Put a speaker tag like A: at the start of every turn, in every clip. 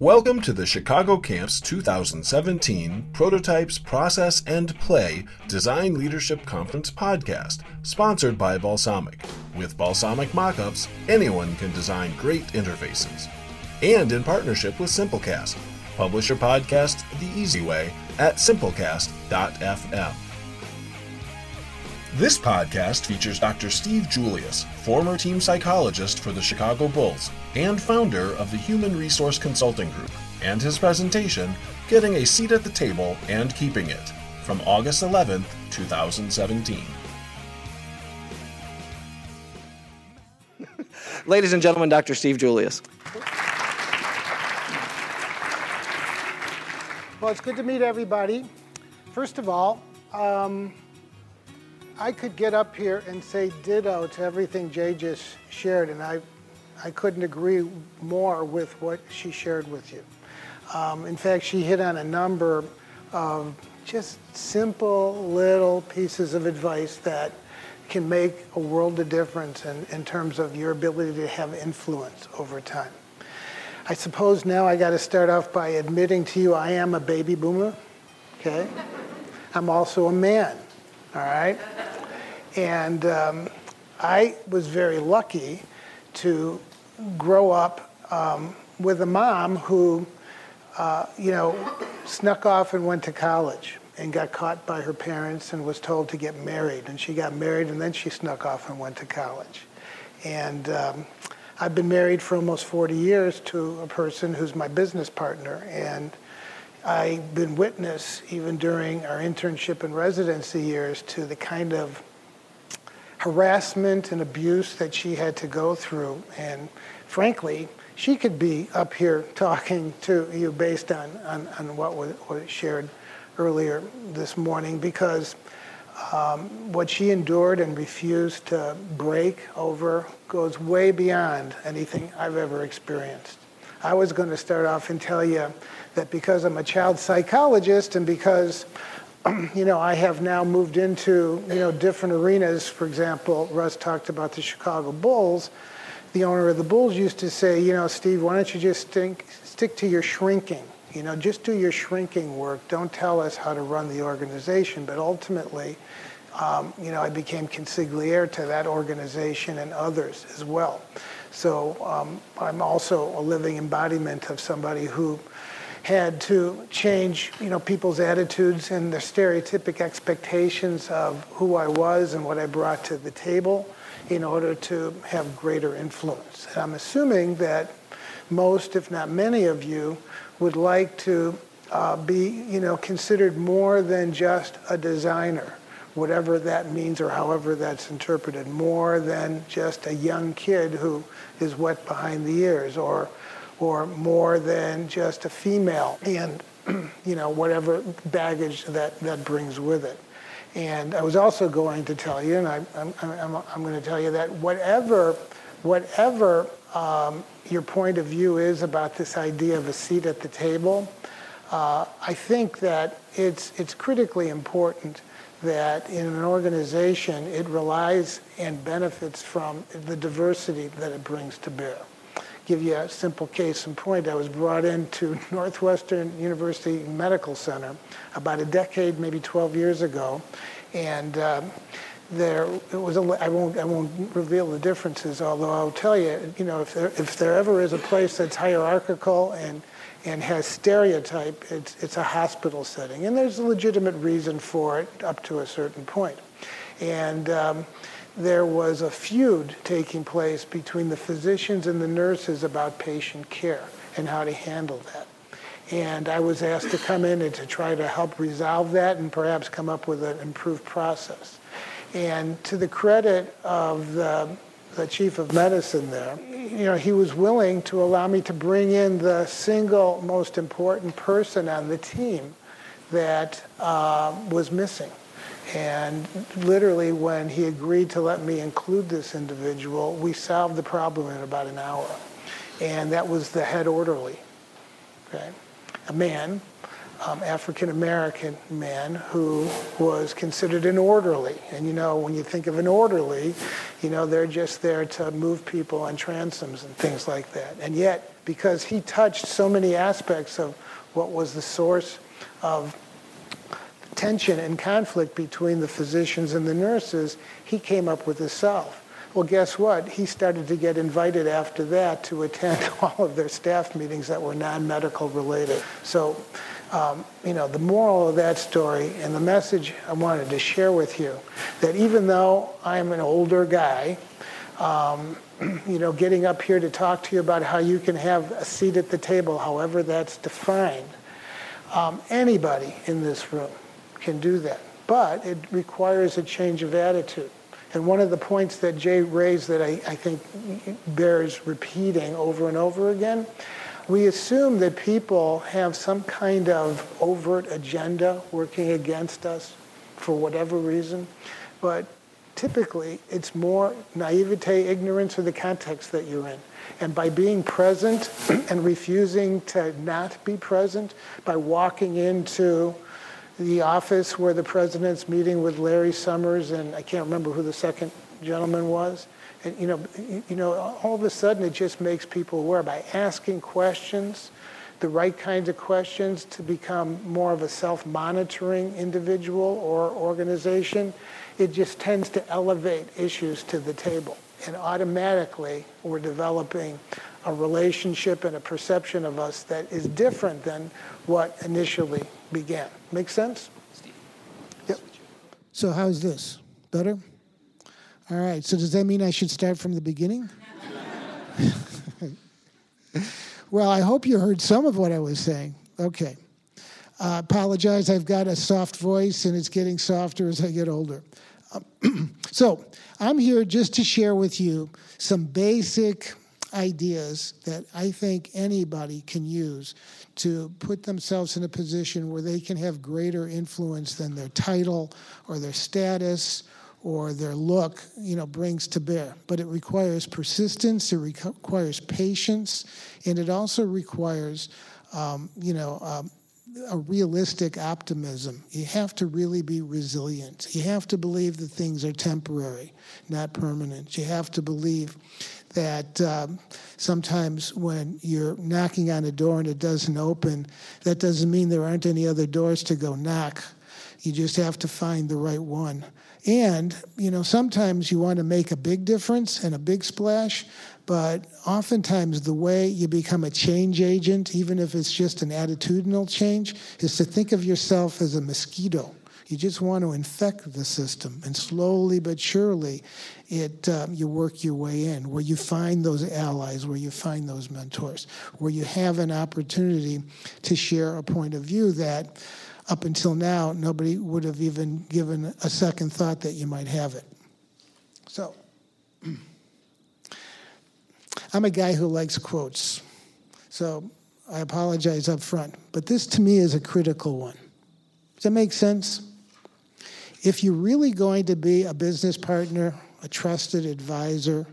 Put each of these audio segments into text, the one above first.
A: Welcome to the Chicago Camps 2017 Prototypes, Process, and Play Design Leadership Conference podcast, sponsored by Balsamiq. With Balsamiq Mockups, anyone can design great interfaces. And in partnership with Simplecast. Publish your podcast the easy way at simplecast.fm. This podcast features Dr. Steve Julius, former team psychologist for the Chicago Bulls and founder of the Human Resource Consulting Group, and his presentation, Getting a Seat at the Table and Keeping It, from August 11, 2017.
B: Ladies and gentlemen, Dr. Steve Julius.
C: Well, it's good to meet everybody. First of all, um, I could get up here and say ditto to everything Jay just shared, and I, I couldn't agree more with what she shared with you. Um, in fact, she hit on a number of just simple little pieces of advice that can make a world of difference in, in terms of your ability to have influence over time. I suppose now I got to start off by admitting to you I am a baby boomer, okay? I'm also a man, all right? And um, I was very lucky to grow up um, with a mom who, uh, you know, snuck off and went to college and got caught by her parents and was told to get married. And she got married and then she snuck off and went to college. And um, I've been married for almost 40 years to a person who's my business partner. And I've been witness, even during our internship and residency years, to the kind of harassment and abuse that she had to go through. And frankly, she could be up here talking to you based on, on, on what was, shared earlier this morning because um, what she endured and refused to break over goes way beyond anything I've ever experienced. I was going to start off and tell you that because I'm a child psychologist and because you know, I have now moved into, you know, different arenas. For example, Russ talked about the Chicago Bulls. The owner of the Bulls used to say, you know, Steve, why don't you just stick, stick to your shrinking? You know, just do your shrinking work. Don't tell us how to run the organization. But ultimately, um, you know, I became consigliere to that organization and others as well. So um, I'm also a living embodiment of somebody who had to change, you know, people's attitudes and their stereotypic expectations of who I was and what I brought to the table in order to have greater influence. And I'm assuming that most, if not many of you, would like to uh, be, you know, considered more than just a designer, whatever that means or however that's interpreted, more than just a young kid who is wet behind the ears or or more than just a female and you know whatever baggage that that brings with it. And i was also going to tell you and I, am I'm, I'm, I'm going to tell you that whatever whatever um, your point of view is about this idea of a seat at the table uh, i think that it's it's critically important that in an organization it relies and benefits from the diversity that it brings to bear give you a simple case in point. I was brought into Northwestern University Medical Center about a decade, maybe 12 years ago, and um, there it was. A, I won't. I won't reveal the differences. Although I'll tell you, you know, if there if there ever is a place that's hierarchical and and has stereotype, it's it's a hospital setting, and there's a legitimate reason for it up to a certain point, and. Um, there was a feud taking place between the physicians and the nurses about patient care and how to handle that. And I was asked to come in and to try to help resolve that and perhaps come up with an improved process. And to the credit of the, the chief of medicine there, you know, he was willing to allow me to bring in the single most important person on the team that uh, was missing. And literally, when he agreed to let me include this individual, we solved the problem in about an hour. And that was the head orderly, okay? A man um, African American man who was considered an orderly. And you know, when you think of an orderly, you know, they're just there to move people on transoms and things like that. And yet, because he touched so many aspects of what was the source of tension and conflict between the physicians and the nurses, he came up with the self. Well, guess what? He started to get invited after that to attend all of their staff meetings that were non-medical related. So, um, you know, the moral of that story and the message I wanted to share with you, that even though I'm an older guy, um, you know, getting up here to talk to you about how you can have a seat at the table, however that's defined, um, anybody in this room can do that. But it requires a change of attitude. And one of the points that Jay raised that I, I think bears repeating over and over again, we assume that people have some kind of overt agenda working against us for whatever reason. But typically, it's more naivete, ignorance, of the context that you're in. And by being present and refusing to not be present, by walking into the office where the president's meeting with Larry Summers and I can't remember who the second gentleman was. And you know, you know, all of a sudden it just makes people aware by asking questions, the right kinds of questions to become more of a self-monitoring individual or organization. It just tends to elevate issues to the table. And automatically we're developing a relationship and a perception of us that is different than what initially began. Make sense? Steve. Yep. So how's this? Better? All right. So does that mean I should start from the beginning? well, I hope you heard some of what I was saying. Okay. Uh, apologize. I've got a soft voice, and it's getting softer as I get older. Um, so I'm here just to share with you some basic ideas that I think anybody can use to put themselves in a position where they can have greater influence than their title or their status or their look, you know, brings to bear. But it requires persistence, it requires patience, and it also requires, um, you know, um, a realistic optimism. You have to really be resilient. You have to believe that things are temporary, not permanent. You have to believe that um, sometimes when you're knocking on a door and it doesn't open, that doesn't mean there aren't any other doors to go knock. You just have to find the right one. And, you know, sometimes you want to make a big difference and a big splash, but oftentimes the way you become a change agent, even if it's just an attitudinal change, is to think of yourself as a mosquito. You just want to infect the system, and slowly but surely, it um, you work your way in where you find those allies, where you find those mentors, where you have an opportunity to share a point of view that up until now nobody would have even given a second thought that you might have it. So, I'm a guy who likes quotes, so I apologize up front, but this to me is a critical one. Does that make sense? If you're really going to be a business partner, a trusted advisor,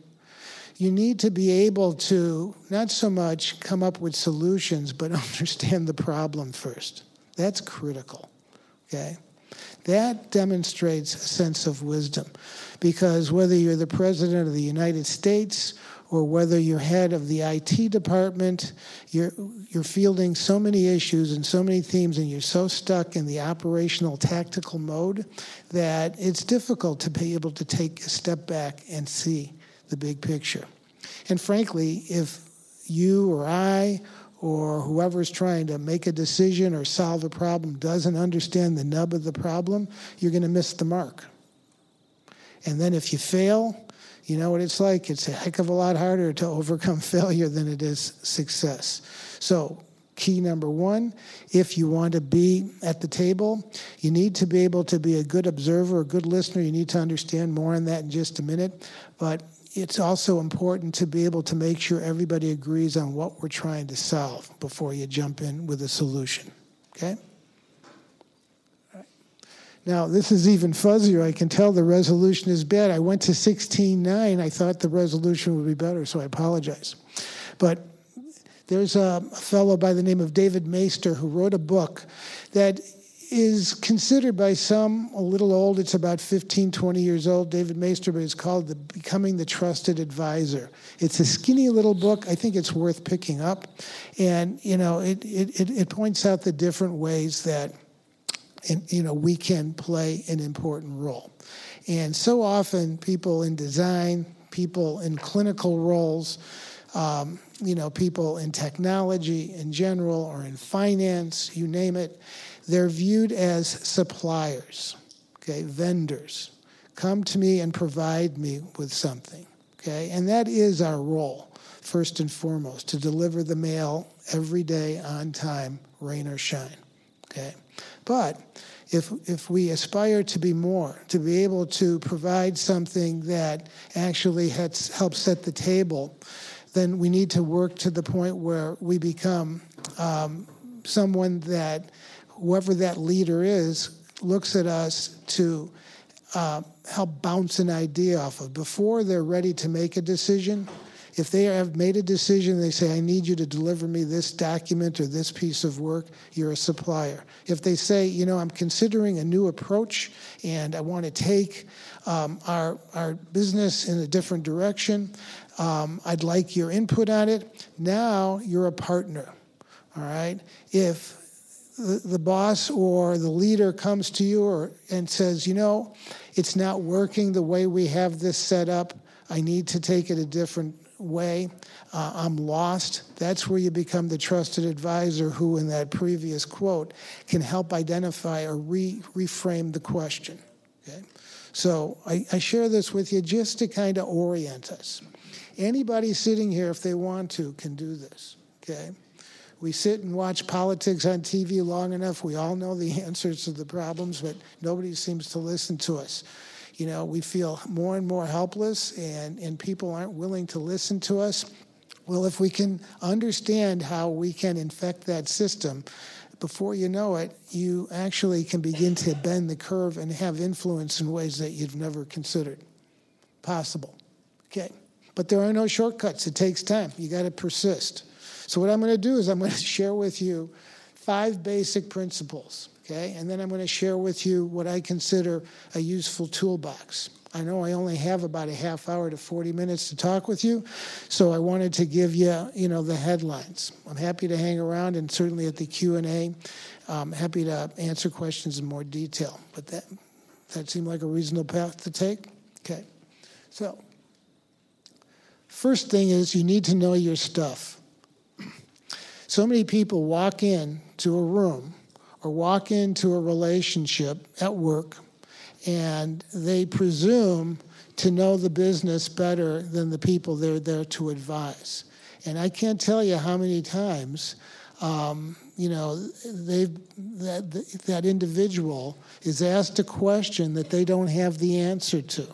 C: you need to be able to not so much come up with solutions, but understand the problem first. That's critical. Okay? That demonstrates a sense of wisdom because whether you're the president of the United States or whether you're head of the IT department, you're, you're fielding so many issues and so many themes, and you're so stuck in the operational tactical mode that it's difficult to be able to take a step back and see the big picture. And frankly, if you or I or whoever is trying to make a decision or solve a problem doesn't understand the nub of the problem, you're going to miss the mark. And then if you fail, you know what it's like? It's a heck of a lot harder to overcome failure than it is success. So, key number one if you want to be at the table, you need to be able to be a good observer, a good listener. You need to understand more on that in just a minute. But it's also important to be able to make sure everybody agrees on what we're trying to solve before you jump in with a solution. Okay? Now, this is even fuzzier. I can tell the resolution is bad. I went to 16.9. I thought the resolution would be better, so I apologize. But There's a fellow by the name of David Maister who wrote a book that is considered by some a little old. It's about 15, 20 years old. David Maister, but it's called the Becoming the Trusted Advisor. It's a skinny little book. I think it's worth picking up. And, you know, it, it, it points out the different ways that, you know, we can play an important role. And so often people in design, people in clinical roles, um, you know, people in technology in general or in finance, you name it, they're viewed as suppliers, okay, vendors. Come to me and provide me with something, okay? And that is our role, first and foremost, to deliver the mail every day on time, rain or shine, okay? But if, if we aspire to be more, to be able to provide something that actually has, helps set the table, then we need to work to the point where we become um, someone that whoever that leader is looks at us to uh, help bounce an idea off of. Before they're ready to make a decision, if they have made a decision, they say, I need you to deliver me this document or this piece of work, you're a supplier. If they say, you know, I'm considering a new approach and I want to take um, our, our business in a different direction, um, I'd like your input on it, now you're a partner. All right? If the, the boss or the leader comes to you or, and says, you know, it's not working the way we have this set up. I need to take it a different way. Uh, I'm lost. That's where you become the trusted advisor who, in that previous quote, can help identify or re- reframe the question. Okay? So I, I share this with you just to kind of orient us. Anybody sitting here, if they want to, can do this. Okay? We sit and watch politics on TV long enough. We all know the answers to the problems, but nobody seems to listen to us. You know, we feel more and more helpless, and, and people aren't willing to listen to us. Well, if we can understand how we can infect that system, before you know it, you actually can begin to bend the curve and have influence in ways that you've never considered possible. Okay. But there are no shortcuts. It takes time. You got to persist. So, what I'm going to do is I'm going to share with you five basic principles, okay? And then I'm going to share with you what I consider a useful toolbox. I know I only have about a half hour to 40 minutes to talk with you, so I wanted to give you, you know, the headlines. I'm happy to hang around, and certainly at the Q&A, I'm um, happy to answer questions in more detail. But that that seemed like a reasonable path to take. Okay, so first thing is you need to know your stuff. So many people walk in to a room or walk into a relationship at work and they presume to know the business better than the people they're there to advise. And I can't tell you how many times, um, you know, they that that individual is asked a question that they don't have the answer to.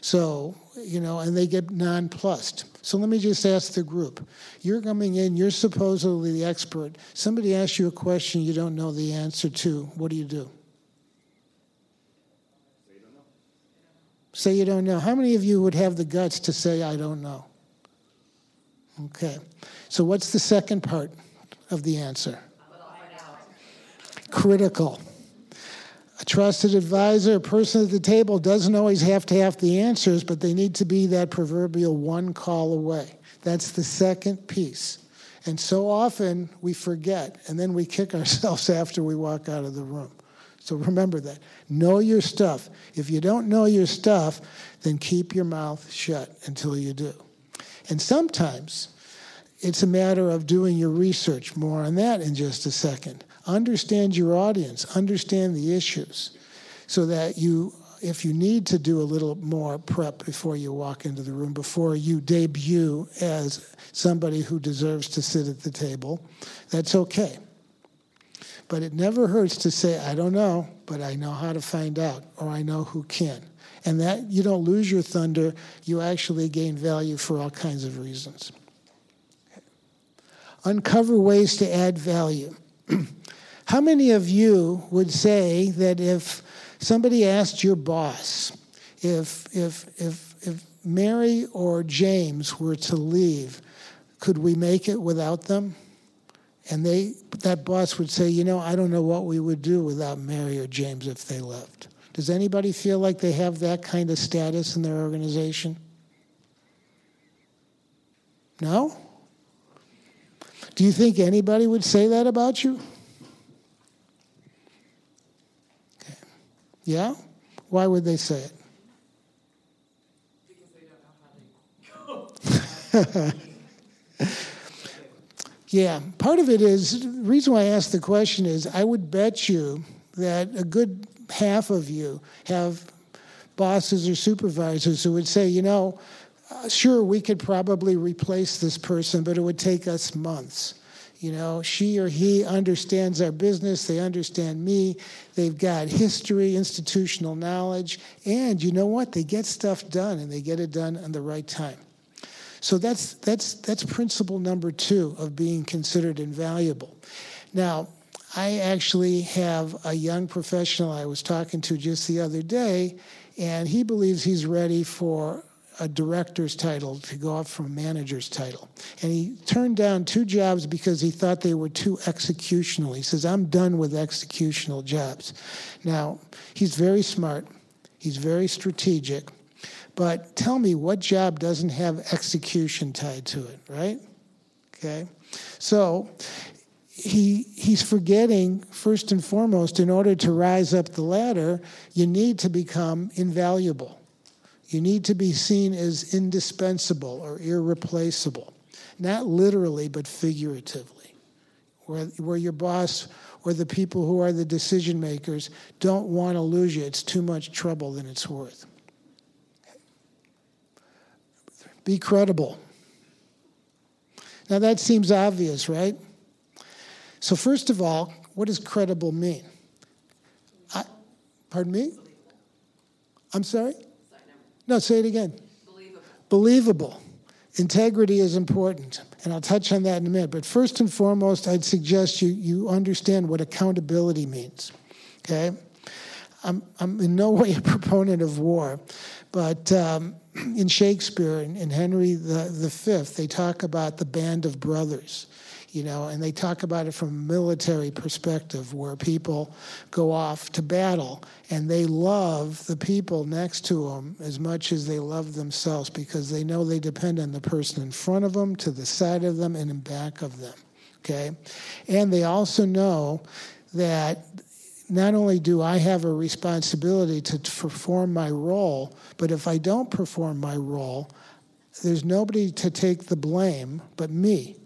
C: So, you know, and they get nonplussed. So let me just ask the group. You're coming in, you're supposedly the expert. Somebody asks you a question you don't know the answer to. What do you do? Say you don't know. How many of you would have the guts to say, I don't know? Okay. So, what's the second part of the answer? Critical a trusted advisor, a person at the table doesn't always have to have the answers, but they need to be that proverbial one call away. That's the second piece. And so often we forget, and then we kick ourselves after we walk out of the room. So remember that. Know your stuff. If you don't know your stuff, then keep your mouth shut until you do. And sometimes it's a matter of doing your research. More on that in just a second understand your audience, understand the issues, so that you, if you need to do a little more prep before you walk into the room, before you debut as somebody who deserves to sit at the table, that's okay. But it never hurts to say, I don't know, but I know how to find out, or I know who can. And that you don't lose your thunder, you actually gain value for all kinds of reasons. Uncover ways to add value. How many of you would say that if somebody asked your boss if, if, if, if Mary or James were to leave, could we make it without them? And they, that boss would say, you know, I don't know what we would do without Mary or James if they left. Does anybody feel like they have that kind of status in their organization? No? Do you think anybody would say that about you? Yeah? Why would they say it? yeah, part of it is the reason why I asked the question is I would bet you that a good half of you have bosses or supervisors who would say, you know, uh, sure, we could probably replace this person, but it would take us months. You know, she or he understands our business, they understand me, they've got history, institutional knowledge, and you know what? They get stuff done and they get it done in the right time. So that's, that's, that's principle number two of being considered invaluable. Now, I actually have a young professional I was talking to just the other day, and he believes he's ready for a director's title to go up from a manager's title. And he turned down two jobs because he thought they were too executional. He says, I'm done with executional jobs. Now, he's very smart, he's very strategic, but tell me what job doesn't have execution tied to it, right? Okay. So he he's forgetting first and foremost in order to rise up the ladder, you need to become invaluable. You need to be seen as indispensable or irreplaceable. Not literally, but figuratively. Where, where your boss or the people who are the decision makers don't want to lose you. It's too much trouble than it's worth. Be credible. Now that seems obvious, right? So, first of all, what does credible mean? I, pardon me? I'm sorry? No, say it again. Believable. Believable. Integrity is important, and I'll touch on that in a minute. But first and foremost, I'd suggest you, you understand what accountability means. Okay? I'm, I'm in no way a proponent of war, but um, in Shakespeare, in Henry the, the Fifth, they talk about the band of brothers you know, and they talk about it from a military perspective where people go off to battle and they love the people next to them as much as they love themselves because they know they depend on the person in front of them, to the side of them, and in back of them. Okay? And they also know that not only do I have a responsibility to perform my role, but if I don't perform my role, there's nobody to take the blame but me.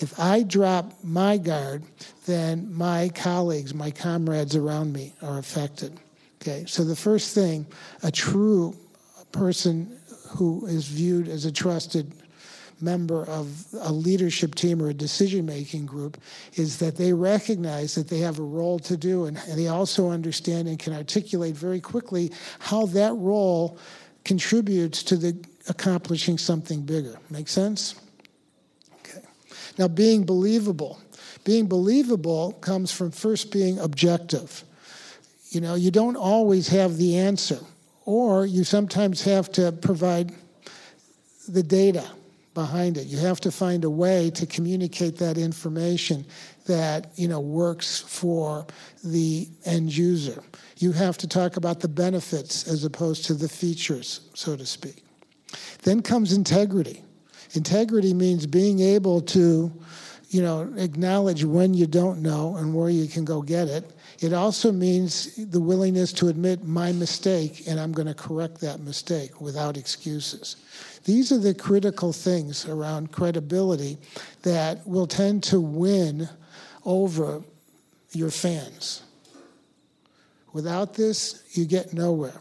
C: If I drop my guard, then my colleagues, my comrades around me are affected. Okay, so the first thing, a true person who is viewed as a trusted member of a leadership team or a decision making group is that they recognize that they have a role to do and, they also understand and can articulate very quickly how that role contributes to the accomplishing something bigger. Make sense? Now, being believable. Being believable comes from first being objective. You know, you don't always have the answer, or you sometimes have to provide the data behind it. You have to find a way to communicate that information that you know works for the end user. You have to talk about the benefits as opposed to the features, so to speak. Then comes integrity. Integrity means being able to, you know, acknowledge when you don't know and where you can go get it. It also means the willingness to admit my mistake and I'm going to correct that mistake without excuses. These are the critical things around credibility that will tend to win over your fans. Without this, you get nowhere.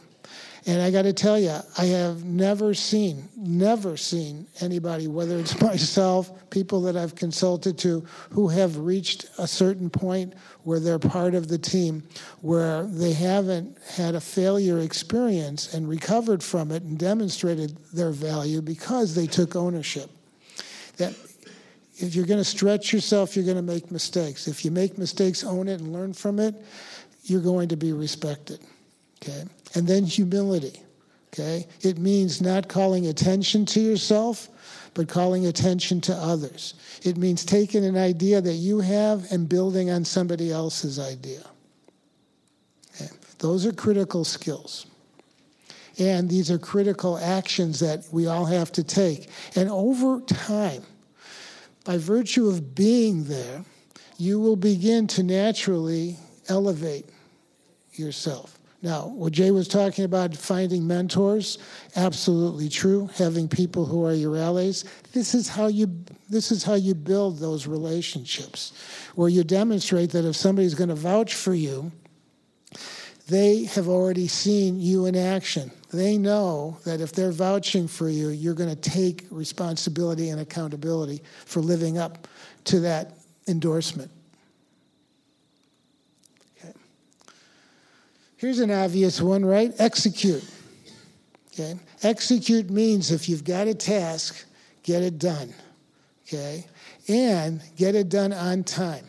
C: And I got to tell you, I have never seen, never seen anybody, whether it's myself, people that I've consulted to, who have reached a certain point where they're part of the team, where they haven't had a failure experience and recovered from it and demonstrated their value because they took ownership. That if you're going to stretch yourself, you're going to make mistakes. If you make mistakes, own it and learn from it, you're going to be respected. Okay? And then humility. Okay? It means not calling attention to yourself, but calling attention to others. It means taking an idea that you have and building on somebody else's idea. Okay. Those are critical skills. And these are critical actions that we all have to take. And over time, by virtue of being there, you will begin to naturally elevate yourself. Now, what Jay was talking about finding mentors, absolutely true. Having people who are your allies. This is how you this is how you build those relationships, where you demonstrate that if somebody's going to vouch for you, they have already seen you in action. They know that if they're vouching for you, you're going to take responsibility and accountability for living up to that endorsement. Here's an obvious one, right? Execute. Okay? Execute means if you've got a task, get it done. Okay? And get it done on time.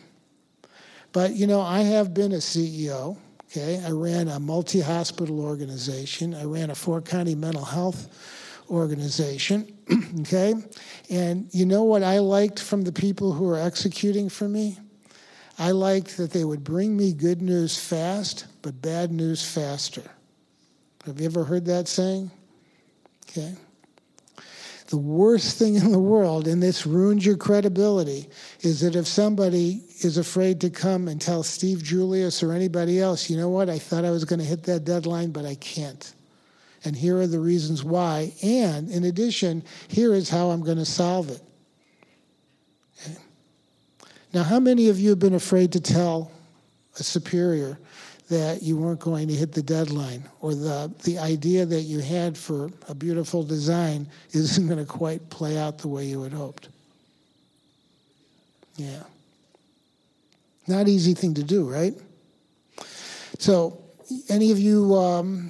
C: But you know, I have been a CEO Okay, I ran a multi hospital organization. I ran a four county mental health organization. okay, and you know what I liked from the people who were executing for me? I liked that they would bring me good news fast, but bad news faster. Have you ever heard that saying? Okay the worst thing in the world, and this ruins your credibility, is that if somebody is afraid to come and tell Steve Julius or anybody else, you know what, I thought I was going to hit that deadline, but I can't. And here are the reasons why. And in addition, here is how I'm going to solve it. Now, how many of you have been afraid to tell a superior that you weren't going to hit the deadline or the, the idea that you had for a beautiful design isn't going to quite play out the way you had hoped. Yeah. Not easy thing to do, right? So, any of you um,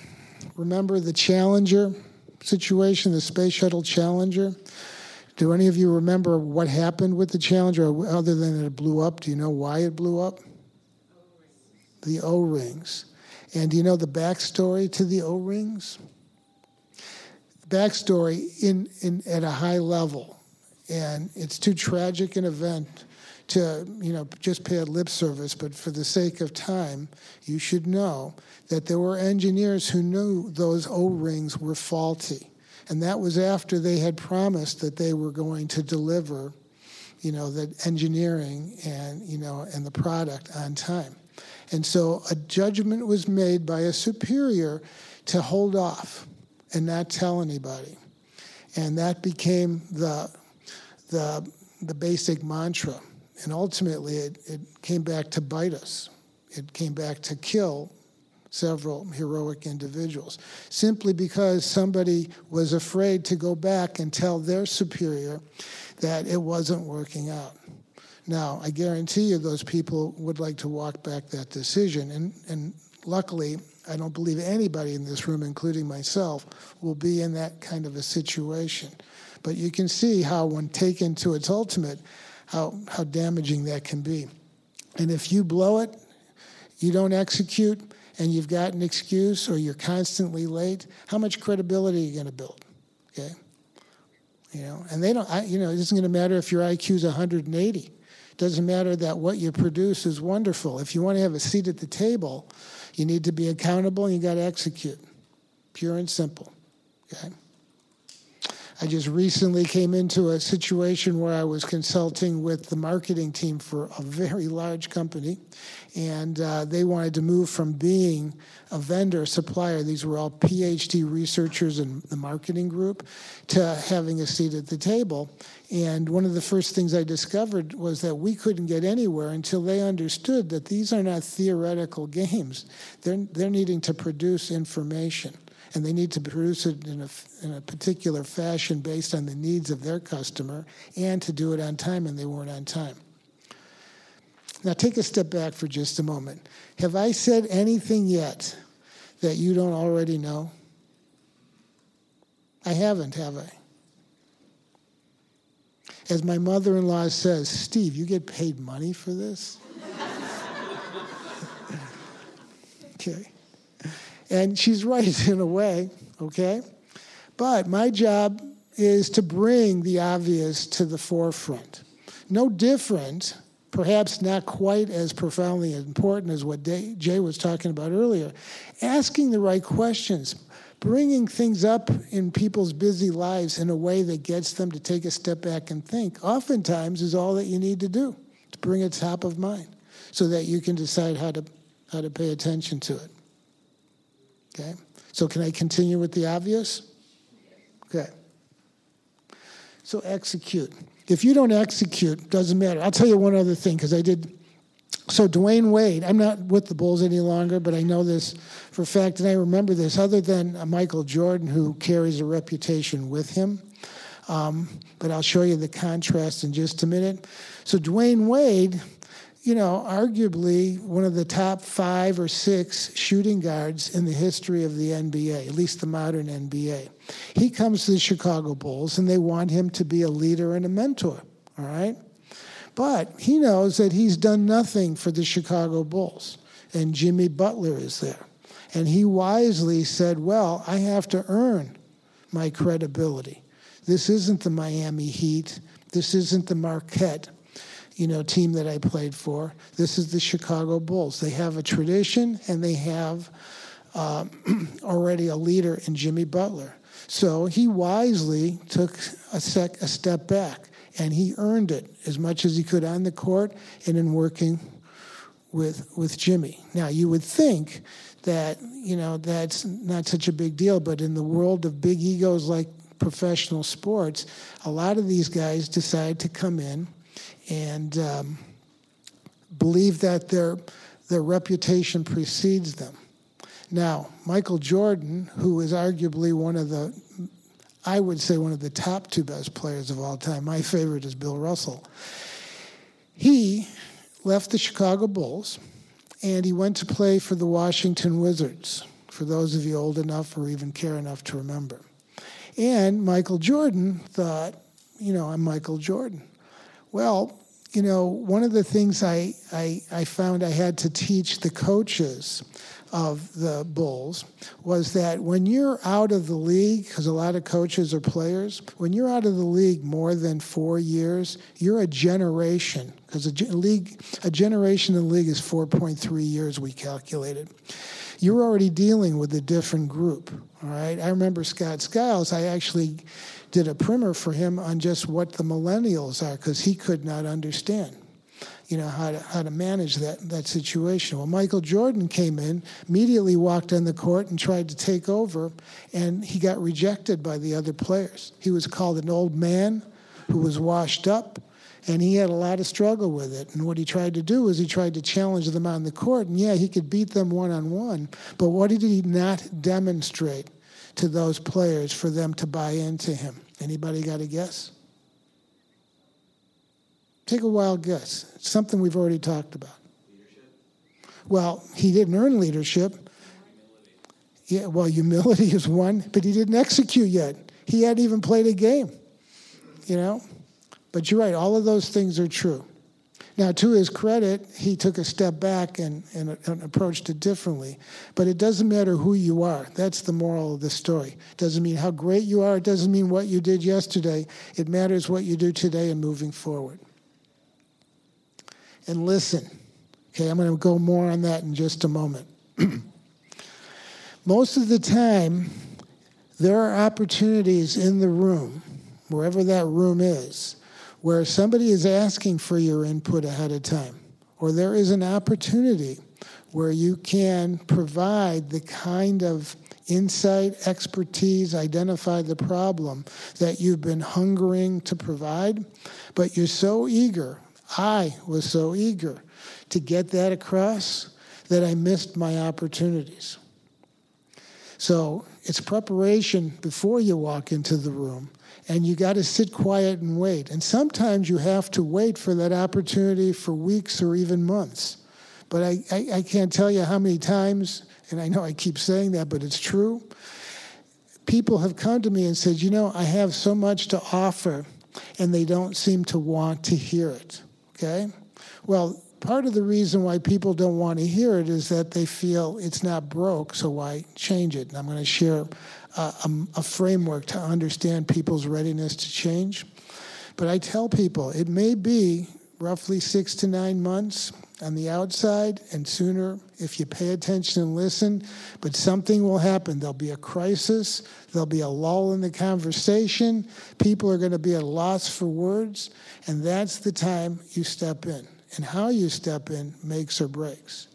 C: remember the Challenger situation, the Space Shuttle Challenger? Do any of you remember what happened with the Challenger other than it blew up? Do you know why it blew up? the O rings. And do you know the backstory to the O rings? Backstory in, in, at a high level. And it's too tragic an event to you know just pay a lip service, but for the sake of time, you should know that there were engineers who knew those O-rings were faulty, and that was after they had promised that they were going to deliver, you know, the engineering and you know and the product on time. And so a judgment was made by a superior to hold off and not tell anybody. And that became the, the, the basic mantra. And ultimately, it, it came back to bite us. It came back to kill several heroic individuals simply because somebody was afraid to go back and tell their superior that it wasn't working out. Now, I guarantee you those people would like to walk back that decision. And, and luckily, I don't believe anybody in this room, including myself, will be in that kind of a situation. But you can see how, when taken to its ultimate, how, how damaging that can be. And if you blow it, you don't execute, and you've got an excuse or you're constantly late, how much credibility are you going to build? Okay? You know, and they don't, I, you know, it isn't going to matter if your IQ is 180 It doesn't matter that what you produce is wonderful. If you want to have a seat at the table, you need to be accountable and you got to execute. Pure and simple. Okay? I just recently came into a situation where I was consulting with the marketing team for a very large company, and uh, they wanted to move from being a vendor supplier, these were all PhD researchers in the marketing group, to having a seat at the table. And one of the first things I discovered was that we couldn't get anywhere until they understood that these are not theoretical games. They're, they're needing to produce information and they need to produce it in a, in a particular fashion based on the needs of their customer and to do it on time, and they weren't on time. Now, take a step back for just a moment. Have I said anything yet that you don't already know? I haven't, have I? As my mother in law says, Steve, you get paid money for this? okay. And she's right in a way, okay? But my job is to bring the obvious to the forefront. No different, perhaps not quite as profoundly important as what Jay was talking about earlier, asking the right questions, bringing things up in people's busy lives in a way that gets them to take a step back and think, oftentimes is all that you need to do to bring it top of mind so that you can decide how to, how to pay attention to it. Okay? So, can I continue with the obvious? Okay. So, execute. If you don't execute, doesn't matter. I'll tell you one other thing because I did. So Dwyane Wade, I'm not with the Bulls any longer, but I know this for a fact, and I remember this. Other than Michael Jordan, who carries a reputation with him, um, but I'll show you the contrast in just a minute. So Dwyane Wade you know, arguably one of the top five or six shooting guards in the history of the NBA, at least the modern NBA. He comes to the Chicago Bulls and they want him to be a leader and a mentor, all right? But he knows that he's done nothing for the Chicago Bulls, and Jimmy Butler is there. And he wisely said, Well, I have to earn my credibility. This isn't the Miami Heat. This isn't the Marquette you know, team that I played for. This is the Chicago Bulls. They have a tradition and they have uh, already a leader in Jimmy Butler. So he wisely took a, sec, a step back and he earned it as much as he could on the court and in working with with Jimmy. Now you would think that you know that's not such a big deal, but in the world of big egos like professional sports, a lot of these guys decide to come in and um, believe that their, their reputation precedes them. Now, Michael Jordan, who is arguably one of the, I would say, one of the top two best players of all time, my favorite is Bill Russell. He left the Chicago Bulls and he went to play for the Washington Wizards, for those of you old enough or even care enough to remember. And Michael Jordan thought, you know, I'm Michael Jordan. Well, you know, one of the things I, I, I, found I had to teach the coaches of the Bulls was that when you're out of the league, because a lot of coaches are players, when you're out of the league more than four years, you're a generation. Because a league, a generation in the league is 4.3 years. We calculated. You're already dealing with a different group. All right. I remember Scott Skiles. I actually did a primer for him on just what the millennials are because he could not understand you know how to how to manage that that situation. Well, Michael Jordan came in, immediately walked on the court and tried to take over, and he got rejected by the other players. He was called an old man who was washed up, and he had a lot of struggle with it. And what he tried to do was he tried to challenge them on the court, and yeah, he could beat them one on one. But what did he not demonstrate? To those players for them to buy into him. Anybody got a guess? Take a wild guess. It's something we've already talked about. Leadership. Well, he didn't earn leadership. Humility. Yeah, well, humility is one, but he didn't execute yet. He hadn't even played a game. You know? But you're right, all of those things are true. Now, to his credit, he took a step back and, and, and, approached it differently. But it doesn't matter who you are. That's the moral of the story. It doesn't mean how great you are. It doesn't mean what you did yesterday. It matters what you do today and moving forward. And listen. Okay, I'm going to go more on that in just a moment. Most of the time, there are opportunities in the room, wherever that room is, where somebody is asking for your input ahead of time, or there is an opportunity where you can provide the kind of insight, expertise, identify the problem that you've been hungering to provide, but you're so eager. I was so eager to get that across that I missed my opportunities. So it's preparation before you walk into the room and you got to sit quiet and wait. And sometimes you have to wait for that opportunity for weeks or even months. But I, I, I, can't tell you how many times, and I know I keep saying that, but it's true. People have come to me and said, You know, I have so much to offer, and they don't seem to want to hear it. Okay? Well, part of the reason why people don't want to hear it is that they feel it's not broke, so why change it? And I'm going to share a, a framework to understand people's readiness to change. But I tell people it may be roughly six to nine months on the outside, and sooner if you pay attention and listen. But something will happen. There'll be a crisis, there'll be a lull in the conversation, people are going to be at a loss for words, and that's the time you step in. And how you step in makes or breaks.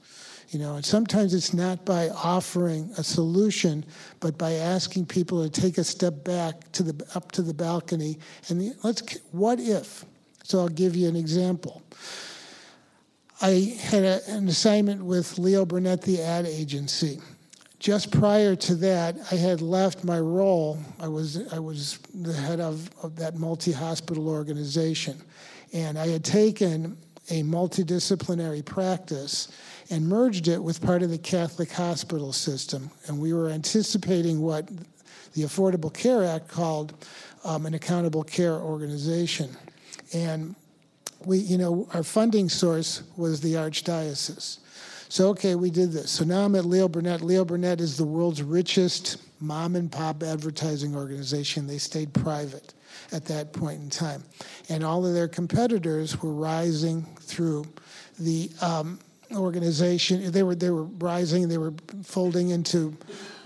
C: You know, and sometimes it's not by offering a solution, but by asking people to take a step back to the up to the balcony and the, let's what if? So I'll give you an example. I had a, an assignment with Leo Burnett, the ad agency. Just prior to that, I had left my role. I was, I was the head of, of that multi hospital organization. And I had taken a multidisciplinary practice and merged it with part of the Catholic hospital system. And we were anticipating what the Affordable Care Act called um, an accountable care organization. And we, you know, our funding source was the Archdiocese. So, okay, we did this. So now I'm at Leo Burnett. Leo Burnett is the world's richest mom and pop advertising organization. They stayed private at that point in time. And all of their competitors were rising through the um, organization. They were, they were rising, they were folding into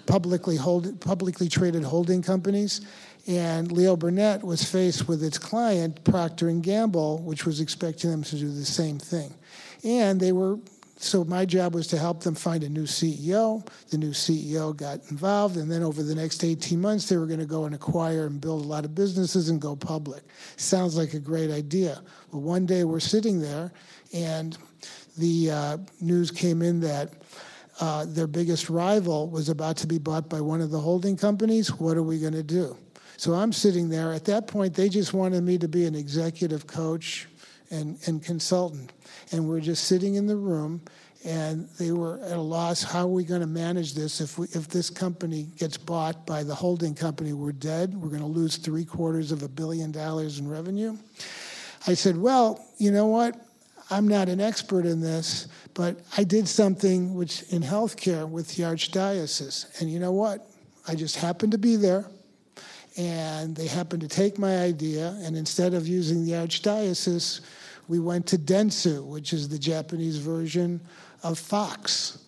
C: publicly, hold, publicly traded holding companies. And Leo Burnett was faced with its client, Procter and Gamble, which was expecting them to do the same thing. And they were so my job was to help them find a new CEO. The new CEO got involved, and then over the next 18 months, they were going to go and acquire and build a lot of businesses and go public. Sounds like a great idea. Well, one day we're sitting there, and the uh, news came in that uh, their biggest rival was about to be bought by one of the holding companies. What are we going to do? So I'm sitting there. At that point, they just wanted me to be an executive coach and, and consultant. And we're just sitting in the room, and they were at a loss. How are we going to manage this if, we, if this company gets bought by the holding company? We're dead. We're going to lose three quarters of a billion dollars in revenue. I said, Well, you know what? I'm not an expert in this, but I did something which in healthcare with the archdiocese. And you know what? I just happened to be there and they happened to take my idea, and instead of using the archdiocese, we went to Dentsu, which is the Japanese version of Fox.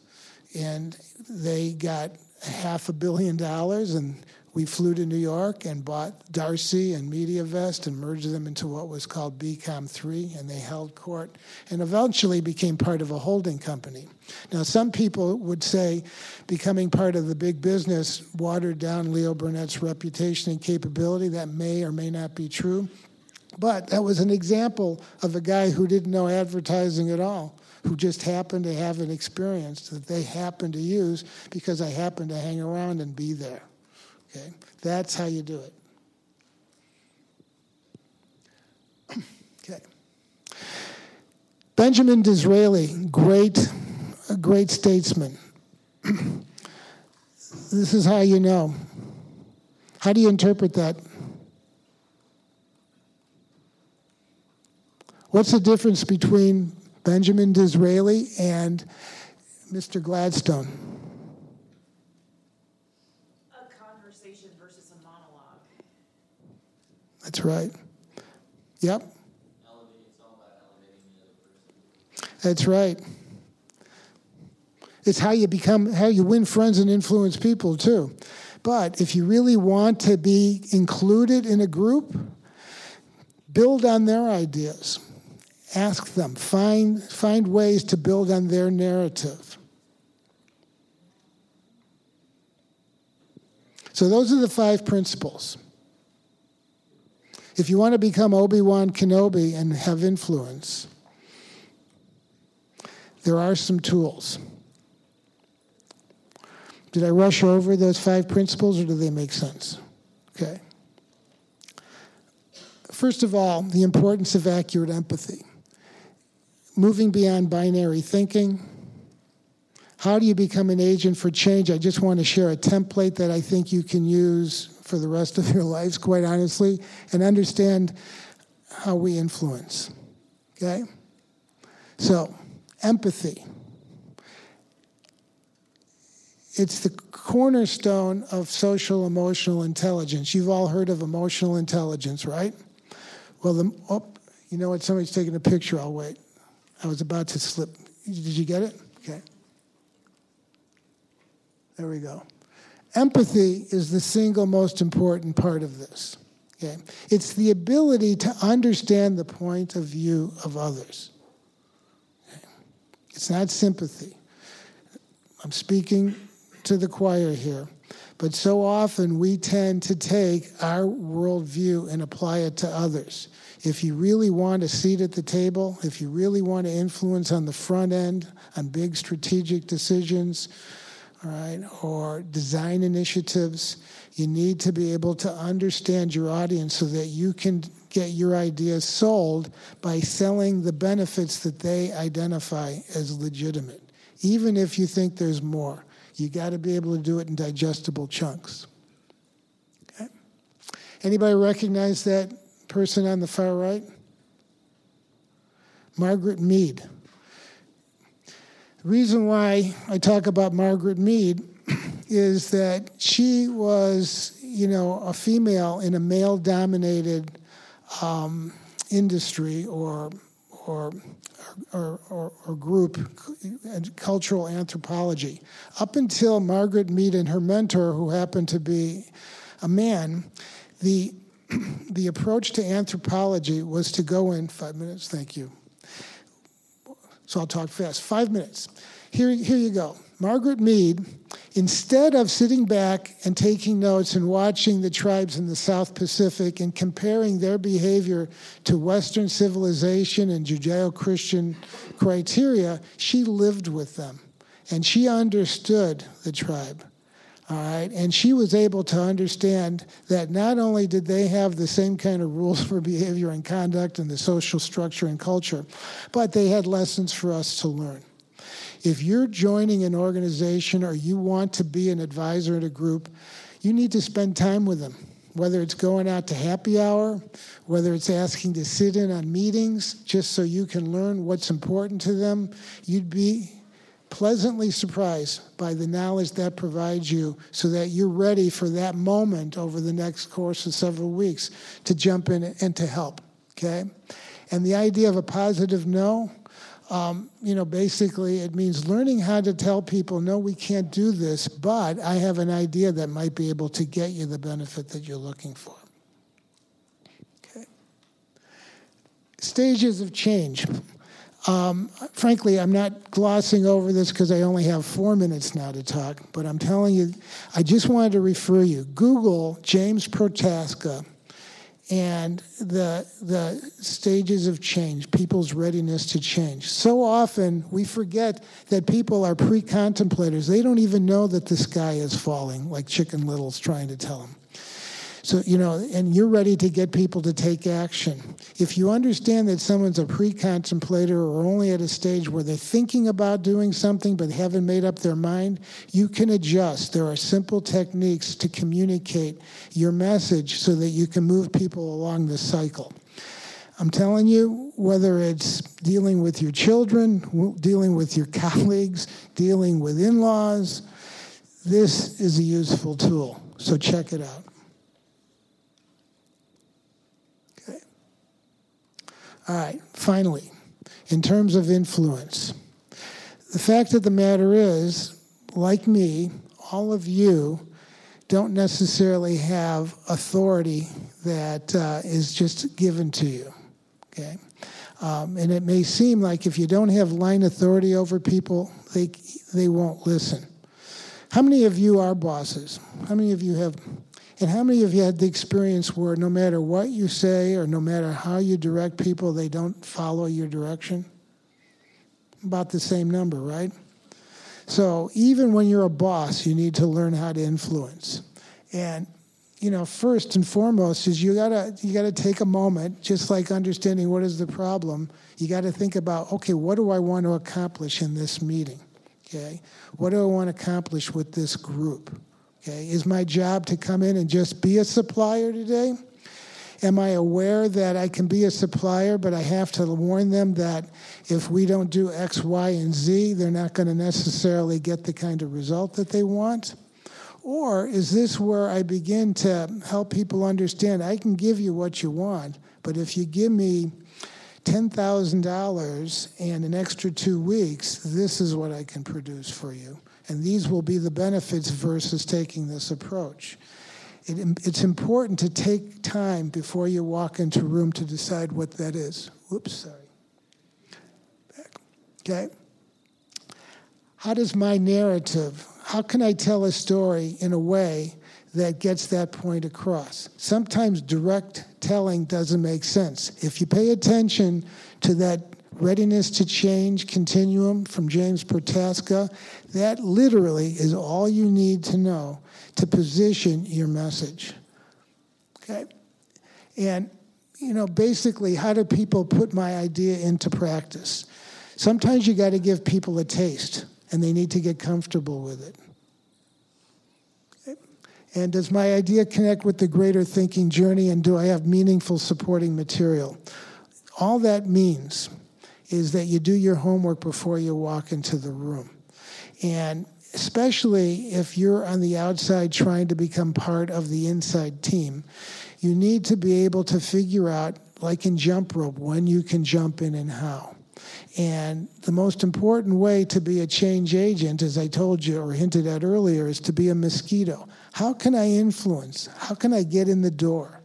C: And they got half a billion dollars, and we flew to New York and bought D'Arcy and MediaVest and merged them into what was called BCOM3, and they held court and eventually became part of a holding company. Now, some people would say becoming part of the big business watered down Leo Burnett's reputation and capability. That may or may not be true. But that was an example of a guy who didn't know advertising at all, who just happened to have an experience that they happened to use because I happened to hang around and be there. Okay? That's how you do it. okay. Benjamin Disraeli, great, great statesman. this is how you know. How do you interpret that? What's the difference between Benjamin Disraeli and Mr. Gladstone? A conversation versus a monologue. That's right. Yep. It's all about elevating the other person. That's right. It's how you become, how you win friends and influence people too. But if you really want to be included in a group, build on their ideas. Ask them. Find, find ways to build on their narrative. So, those are the five principles. If you want to become Obi Wan Kenobi and have influence, there are some tools. Did I rush over those five principles or do they make sense? Okay. First of all, the importance of accurate empathy. Moving beyond binary thinking. How do you become an agent for change? I just want to share a template that I think you can use for the rest of your lives, quite honestly, and understand how we influence. Okay? So, empathy. it's the cornerstone of social emotional intelligence. You've all heard of emotional intelligence, right? Well, the, oh, you know what? Somebody's taking a picture. I'll wait. I was about to slip. Did you get it? Okay. There we go. Empathy is the single most important part of this. Okay? It's the ability to understand the point of view of others. Okay? It's not sympathy. I'm speaking to the choir here. But so often we tend to take our worldview and apply it to others. If you really want a seat at the table, if you really want to influence on the front end on big strategic decisions, all right, or design initiatives, you need to be able to understand your audience so that you can get your ideas sold by selling the benefits that they identify as legitimate, even if you think there's more. You got to be able to do it in digestible chunks. Okay? Anybody recognize that person on the far right? Margaret Mead. The reason why I talk about Margaret Mead is that she was, you know, a female in a male-dominated um, industry or or or, or, or, group, cultural anthropology. Up until Margaret Mead and her mentor, who happened to be a man, the, the approach to anthropology was to go in five minutes, thank you. So I'll talk fast. Five minutes. Here, here you go. Margaret Mead, instead of sitting back and taking notes and watching the tribes in the South Pacific and comparing their behavior to Western civilization and Judeo Christian criteria, she lived with them and she understood the tribe. All right, and she was able to understand that not only did they have the same kind of rules for behavior and conduct and the social structure and culture, but they had lessons for us to learn. If you're joining an organization or you want to be an advisor at a group, you need to spend time with them, whether it's going out to happy hour, whether it's asking to sit in on meetings just so you can learn what's important to them. You'd be pleasantly surprised by the knowledge that provides you so that you're ready for that moment over the next course of several weeks to jump in and to help. Okay? And the idea of a positive no, um, you know, basically it means learning how to tell people, no, we can't do this, but I have an idea that might be able to get you the benefit that you're looking for. Okay. Stages of change. Um, frankly, I'm not glossing over this because I only have four minutes now to talk, but I'm telling you, I just wanted to refer you. Google James Prochaska and the, the stages of change, people's readiness to change. So often we forget that people are pre contemplators. They don't even know that the sky is falling, like Chicken Little's trying to tell them. So, you know, and you're ready to get people to take action. If you understand that someone's a pre contemplator or only at a stage where they're thinking about doing something but haven't made up their mind, you can adjust. There are simple techniques to communicate your message so that you can move people along the cycle. I'm telling you, whether it's dealing with your children, dealing with your colleagues, dealing with in laws, this is a useful tool. So check it out. All right, finally, in terms of influence, the fact of the matter is, like me, all of you don't necessarily have authority that uh, is just given to you. Okay? Um, and it may seem like if you don't have line authority over people, they, they won't listen. How many of you are bosses? How many of you have and how many of you had the experience where no matter what you say or no matter how you direct people, they don't follow your direction? About the same number, right? So even when you're a boss, you need to learn how to influence. And you know, first and foremost is you gotta you gotta take a moment, just like understanding what is the problem. You got to think about, okay, what do I want to accomplish in this meeting? Okay, what do I want to accomplish with this group? Okay, is my job to come in and just be a supplier today? Am I aware that I can be a supplier, but I have to warn them that if we don't do X, Y, and Z, they're not going to necessarily get the kind of result that they want? Or is this where I begin to help people understand I can give you what you want, but if you give me $10,000 and an extra two weeks, this is what I can produce for you. And these will be the benefits versus taking this approach. It, it's important to take time before you walk into a room to decide what that is. Whoops, sorry. Back. Okay? How does my narrative, how can I tell a story in a way that gets that point across? Sometimes direct telling doesn't make sense. If you pay attention to that readiness to change continuum from James Prochaska. that literally is all you need to know to position your message. Okay? And, you know, basically, how do people put my idea into practice? Sometimes you got to give people a taste, and they need to get comfortable with it. And does my idea connect with the greater thinking journey, and do I have meaningful supporting material? All that means is that you do your homework before you walk into the room. And especially if you're on the outside trying to become part of the inside team, you need to be able to figure out, like in jump rope, when you can jump in and how. And the most important way to be a change agent, as I told you or hinted at earlier, is to be a mosquito. How can I influence? How can I get in the door?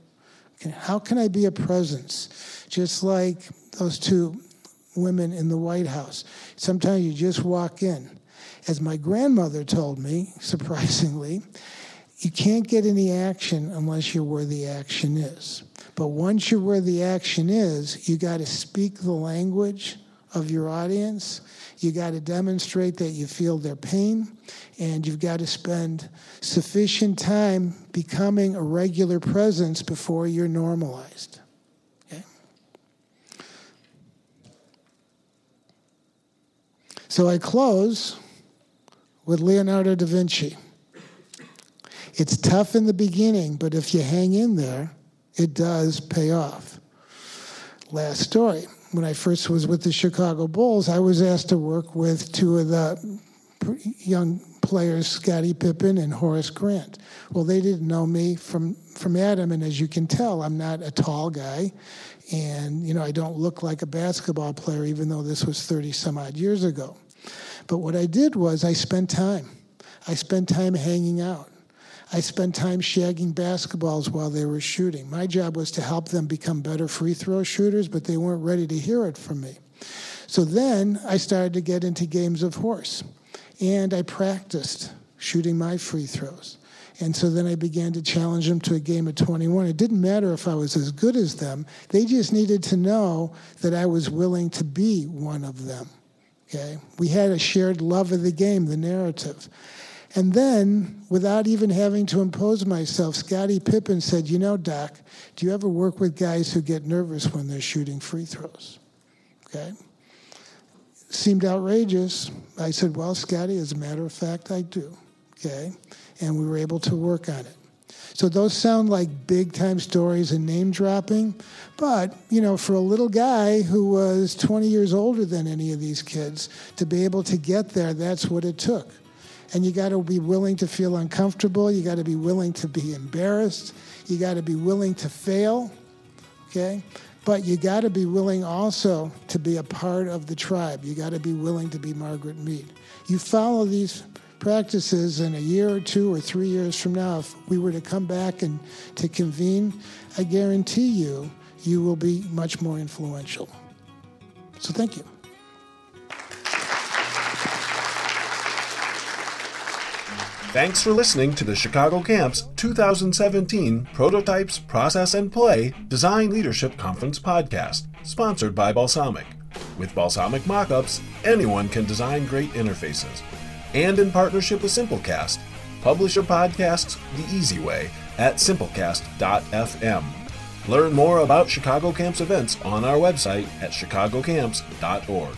C: How can I be a presence? Just like those two women in the White House. Sometimes you just walk in. As my grandmother told me, surprisingly, you can't get any action unless you're where the action is. But once you're where the action is, you got to speak the language of your audience. You got to demonstrate that you feel their pain, and you've got to spend sufficient time becoming a regular presence before you're normalized. So I close with Leonardo da Vinci. It's tough in the beginning, but if you hang in there, it does pay off. Last story when I first was with the Chicago Bulls, I was asked to work with two of the young players, Scottie Pippen and Horace Grant. Well, they didn't know me from from Adam, and as you can tell, I'm not a tall guy, and you know I don't look like a basketball player, even though this was 30 some odd years ago. But what I did was I spent time. I spent time hanging out. I spent time shagging basketballs while they were shooting. My job was to help them become better free throw shooters, but they weren't ready to hear it from me. So then I started to get into games of horse, and I practiced shooting my free throws. And so then I began to challenge them to a game of 21. It didn't matter if I was as good as them, they just needed to know that I was willing to be one of them. Okay? We had a shared love of the game, the narrative. And then, without even having to impose myself, Scottie Pippen said, You know, Doc, do you ever work with guys who get nervous when they're shooting free throws? Okay. Seemed outrageous. I said, Well, Scottie, as a matter of fact, I do. Okay. And we were able to work on it. So those sound like big time stories and name dropping, but you know, for a little guy who was 20 years older than any of these kids to be able to get there, that's what it took. And you got to be willing to feel uncomfortable. You got to be willing to be embarrassed. You got to be willing to fail. Okay? But you got to be willing also to be a part of the tribe. You got to be willing to be Margaret Mead. You follow these practices in a year or two or three years from now, if we were to come back and to convene, I guarantee you, you will be much more influential. So thank you.
A: Thanks for listening to the Chicago Camps 2017 Prototypes, Process, and Play Design Leadership Conference podcast, sponsored by Balsamiq. With Balsamiq Mockups, anyone can design great interfaces. And in partnership with Simplecast, publish your podcasts the easy way at simplecast.fm. Learn more about Chicago Camps events on our website at chicagocamps.org.